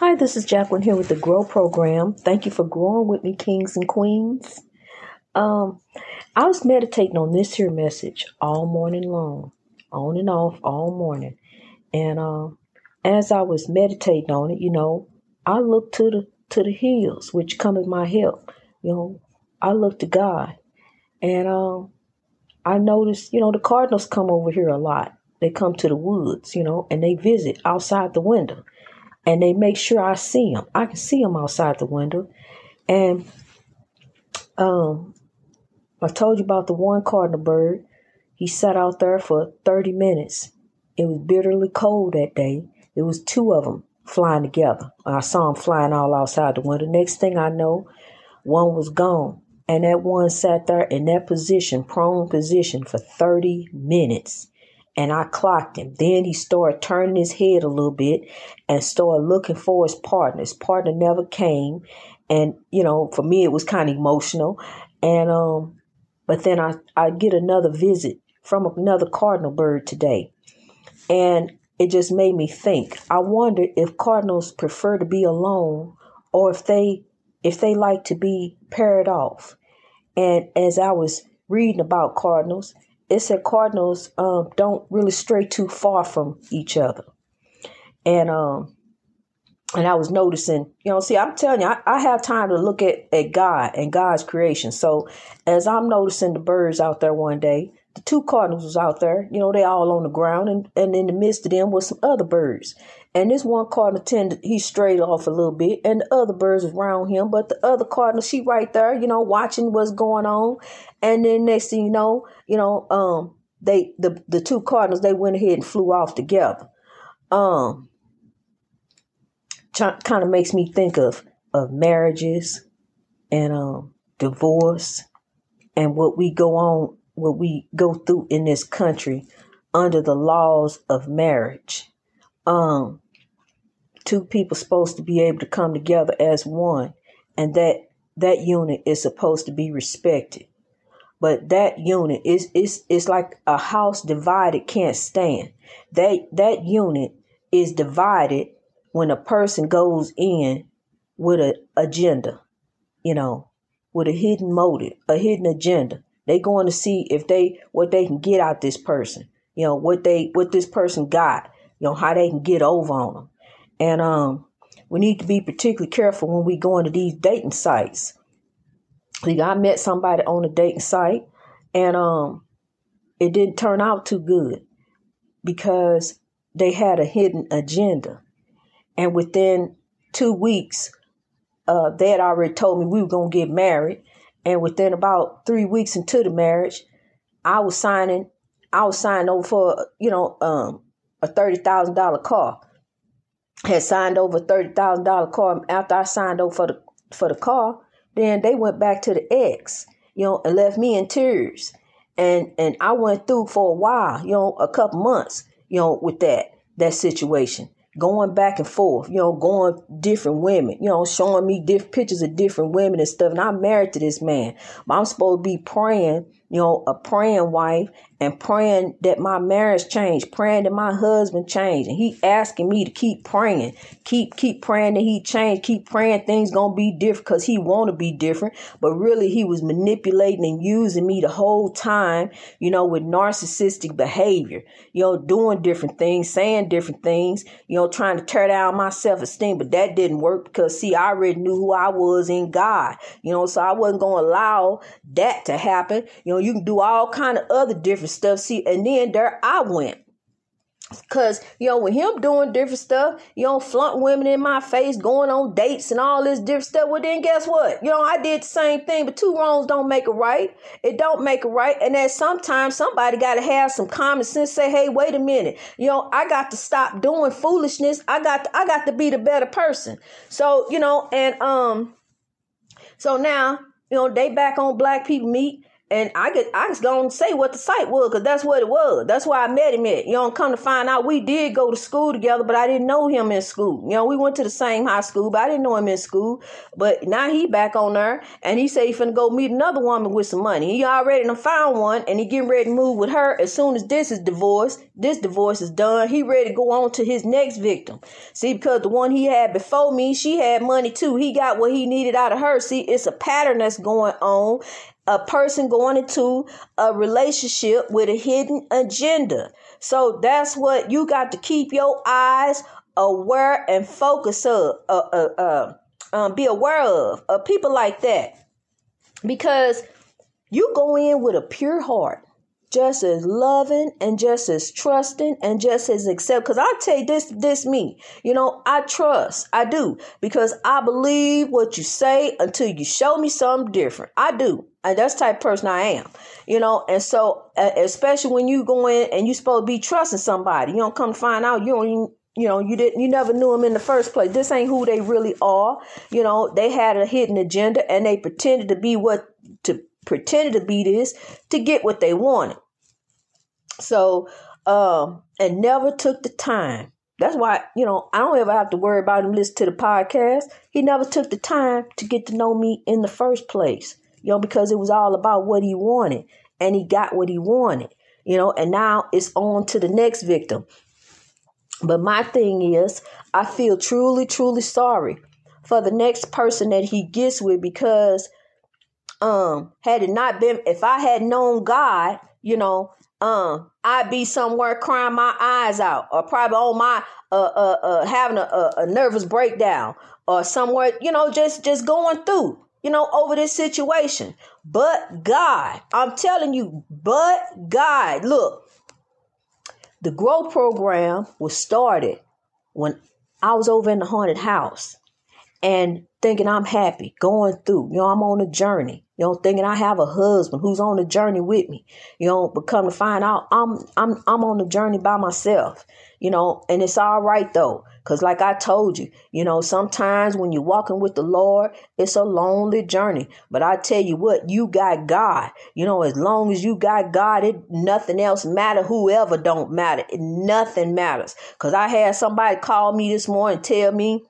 Hi, this is Jacqueline here with the Grow Program. Thank you for growing with me, kings and queens. Um, I was meditating on this here message all morning long, on and off all morning. And um, as I was meditating on it, you know, I looked to the to the hills, which come cometh my help. You know, I looked to God, and um, I noticed, you know, the cardinals come over here a lot. They come to the woods, you know, and they visit outside the window and they make sure I see them. I can see them outside the window. And um, I told you about the one cardinal bird. He sat out there for 30 minutes. It was bitterly cold that day. It was two of them flying together. I saw them flying all outside the window. Next thing I know, one was gone. And that one sat there in that position, prone position, for 30 minutes and I clocked him. Then he started turning his head a little bit and started looking for his partner. His partner never came. And, you know, for me it was kind of emotional. And um but then I, I get another visit from another cardinal bird today. And it just made me think. I wonder if cardinals prefer to be alone or if they if they like to be paired off. And as I was reading about cardinals, it said cardinals um, don't really stray too far from each other. And um, and I was noticing, you know, see, I'm telling you, I, I have time to look at, at God and God's creation. So as I'm noticing the birds out there one day, the two cardinals was out there, you know, they all on the ground, and, and in the midst of them was some other birds. And this one cardinal tended he strayed off a little bit, and the other birds around him, but the other cardinal, she right there, you know, watching what's going on. And then next thing you know, you know, um, they the the two cardinals they went ahead and flew off together. Um, kind of makes me think of of marriages and um divorce and what we go on what we go through in this country under the laws of marriage. Um, two people supposed to be able to come together as one, and that that unit is supposed to be respected. But that unit is is is like a house divided can't stand. That that unit is divided when a person goes in with an agenda, you know, with a hidden motive, a hidden agenda. They going to see if they what they can get out this person. You know what they what this person got. You know how they can get over on them. And um, we need to be particularly careful when we go into these dating sites. See, I met somebody on a dating site, and um, it didn't turn out too good because they had a hidden agenda. And within two weeks, uh, they had already told me we were going to get married. And within about three weeks into the marriage, I was signing, I was signing over for, you know, um, a thirty thousand dollar car. Had signed over a thirty thousand dollar car. After I signed over for the for the car, then they went back to the ex, you know, and left me in tears. And and I went through for a while, you know, a couple months, you know, with that that situation going back and forth, you know, going different women, you know, showing me different pictures of different women and stuff. And I'm married to this man, but I'm supposed to be praying you know, a praying wife and praying that my marriage change, praying that my husband change. And he asking me to keep praying, keep, keep praying that he change, keep praying things gonna be different because he want to be different. But really he was manipulating and using me the whole time, you know, with narcissistic behavior, you know, doing different things, saying different things, you know, trying to tear down my self-esteem. But that didn't work because see, I already knew who I was in God, you know, so I wasn't gonna allow that to happen. You know, you can do all kind of other different stuff. See, and then there I went. Cause you know, with him doing different stuff, you know, flunk women in my face, going on dates and all this different stuff. Well, then guess what? You know, I did the same thing, but two wrongs don't make a right. It don't make a right. And then sometimes somebody gotta have some common sense, say, hey, wait a minute. You know, I got to stop doing foolishness. I got to, I got to be the better person. So, you know, and um, so now, you know, they back on BlackPeopleMeet and I could I was gonna say what the site was because that's what it was. That's why I met him at. You know, come to find out we did go to school together, but I didn't know him in school. You know, we went to the same high school, but I didn't know him in school. But now he back on there and he said he finna go meet another woman with some money. He already done found one and he getting ready to move with her as soon as this is divorced. This divorce is done. He ready to go on to his next victim. See, because the one he had before me, she had money too. He got what he needed out of her. See, it's a pattern that's going on a person going into a relationship with a hidden agenda. So that's what you got to keep your eyes aware and focus of, uh, uh, uh, um, be aware of, of people like that. Because you go in with a pure heart just as loving and just as trusting and just as accept because i tell you this this me you know i trust i do because i believe what you say until you show me something different i do and that's type person i am you know and so especially when you go in and you supposed to be trusting somebody you don't come to find out you don't you know you didn't you never knew them in the first place this ain't who they really are you know they had a hidden agenda and they pretended to be what to pretended to be this to get what they wanted. So, um, and never took the time. That's why, you know, I don't ever have to worry about him listening to the podcast. He never took the time to get to know me in the first place, you know, because it was all about what he wanted and he got what he wanted, you know, and now it's on to the next victim. But my thing is, I feel truly, truly sorry for the next person that he gets with because um had it not been if I had known God, you know, um I'd be somewhere crying my eyes out or probably on my uh uh, uh having a, a, a nervous breakdown or somewhere, you know, just just going through, you know, over this situation. But God, I'm telling you, but God, look, the growth program was started when I was over in the haunted house and thinking I'm happy, going through. You know, I'm on a journey. You know, thinking I have a husband who's on the journey with me. You know, but come to find out, I'm I'm I'm on the journey by myself. You know, and it's all right though, cause like I told you, you know, sometimes when you're walking with the Lord, it's a lonely journey. But I tell you what, you got God. You know, as long as you got God, it nothing else matter. Whoever don't matter, nothing matters. Cause I had somebody call me this morning tell me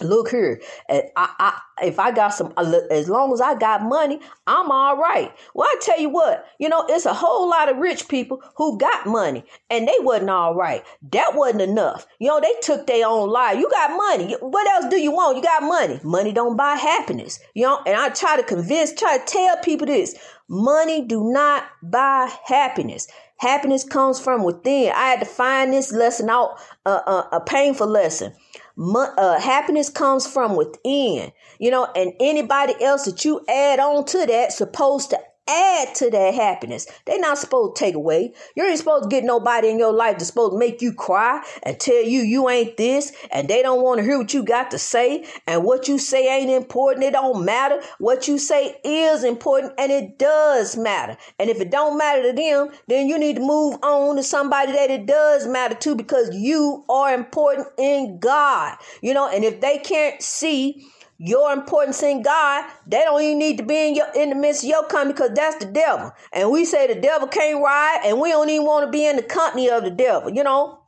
look here I, I if i got some as long as i got money i'm all right. Well i tell you what you know it's a whole lot of rich people who got money and they wasn't all right. That wasn't enough. You know they took their own life. You got money. What else do you want? You got money. Money don't buy happiness. You know and i try to convince try to tell people this money do not buy happiness happiness comes from within. I had to find this lesson out uh, uh, a painful lesson. Uh, happiness comes from within, you know, and anybody else that you add on to that supposed to add to that happiness. They're not supposed to take away. You ain't supposed to get nobody in your life that's supposed to make you cry and tell you you ain't this and they don't want to hear what you got to say and what you say ain't important. It don't matter. What you say is important and it does matter. And if it don't matter to them, then you need to move on to somebody that it does matter to because you are important in God. You know, and if they can't see your importance in God, they don't even need to be in your in the midst of your company because that's the devil. And we say the devil can't ride, and we don't even want to be in the company of the devil, you know.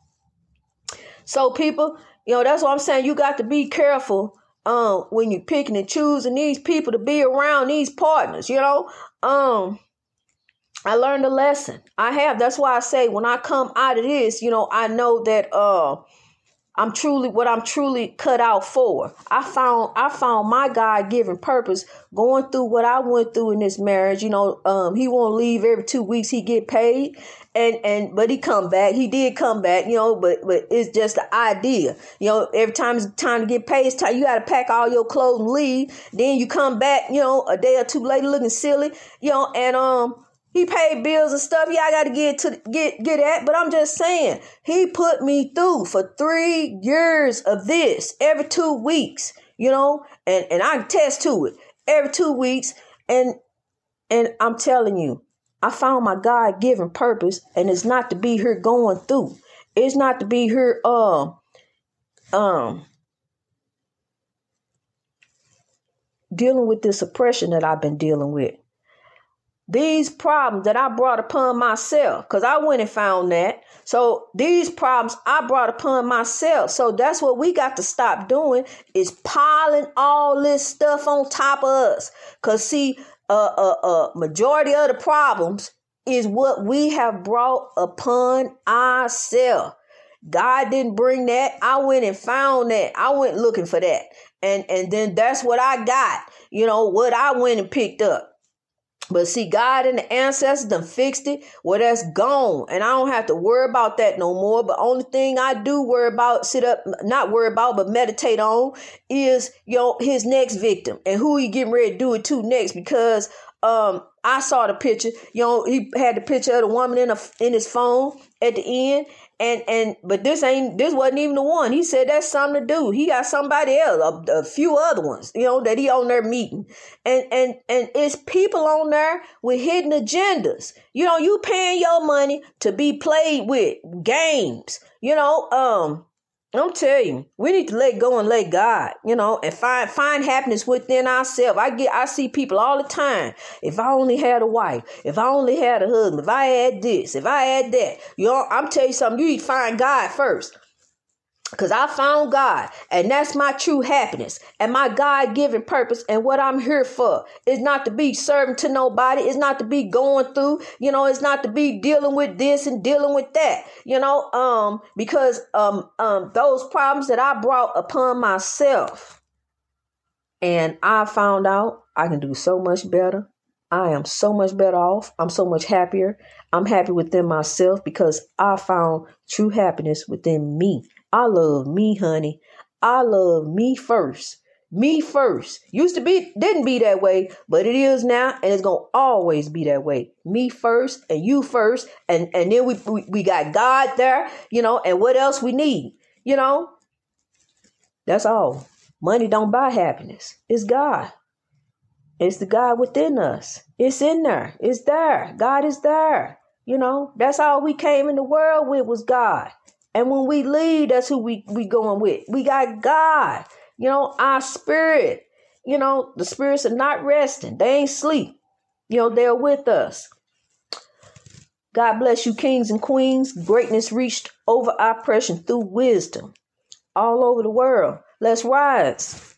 So people, you know, that's what I'm saying. You got to be careful um when you're picking and choosing these people to be around these partners, you know. Um I learned a lesson. I have. That's why I say when I come out of this, you know, I know that uh I'm truly what I'm truly cut out for. I found I found my God given purpose going through what I went through in this marriage. You know, um, he won't leave every two weeks. He get paid, and and but he come back. He did come back. You know, but but it's just the idea. You know, every time it's time to get paid, it's time you got to pack all your clothes and leave. Then you come back. You know, a day or two later, looking silly. You know, and um he paid bills and stuff. Yeah, I got to get to get get at. But I'm just saying, he put me through for three years of this every two weeks. You know, and and I test to it every two weeks. And and I'm telling you, I found my God given purpose, and it's not to be here going through. It's not to be here um um dealing with this oppression that I've been dealing with. These problems that I brought upon myself, because I went and found that. So these problems I brought upon myself. So that's what we got to stop doing is piling all this stuff on top of us. Cause see, a uh, uh, uh, majority of the problems is what we have brought upon ourselves. God didn't bring that. I went and found that. I went looking for that. And and then that's what I got. You know, what I went and picked up. But see, God and the ancestors done fixed it. Well, that's gone. And I don't have to worry about that no more. But only thing I do worry about, sit up, not worry about, but meditate on is, you know, his next victim and who he getting ready to do it to next because um I saw the picture. You know, he had the picture of the woman in a, in his phone at the end, and and but this ain't this wasn't even the one. He said that's something to do. He got somebody else, a, a few other ones, you know, that he on there meeting, and and and it's people on there with hidden agendas. You know, you paying your money to be played with games. You know, um, I'm telling you, we need to let go and let God, you know, and find find happiness within ourselves. I get I see people all the time. If I only had a wife, if I only had a husband, if I had this, if I had that, you know, I'm telling you something, you need to find God first. Because I found God, and that's my true happiness and my God given purpose. And what I'm here for is not to be serving to nobody, it's not to be going through, you know, it's not to be dealing with this and dealing with that, you know, um, because um, um, those problems that I brought upon myself, and I found out I can do so much better. I am so much better off. I'm so much happier. I'm happy within myself because I found true happiness within me. I love me, honey. I love me first. Me first. Used to be, didn't be that way, but it is now, and it's gonna always be that way. Me first, and you first, and and then we we, we got God there, you know, and what else we need, you know. That's all. Money don't buy happiness. It's God. It's the God within us. It's in there. It's there. God is there. You know, that's all we came in the world with was God. And when we leave, that's who we, we going with. We got God, you know, our spirit. You know, the spirits are not resting. They ain't sleep. You know, they're with us. God bless you, kings and queens. Greatness reached over oppression through wisdom all over the world. Let's rise.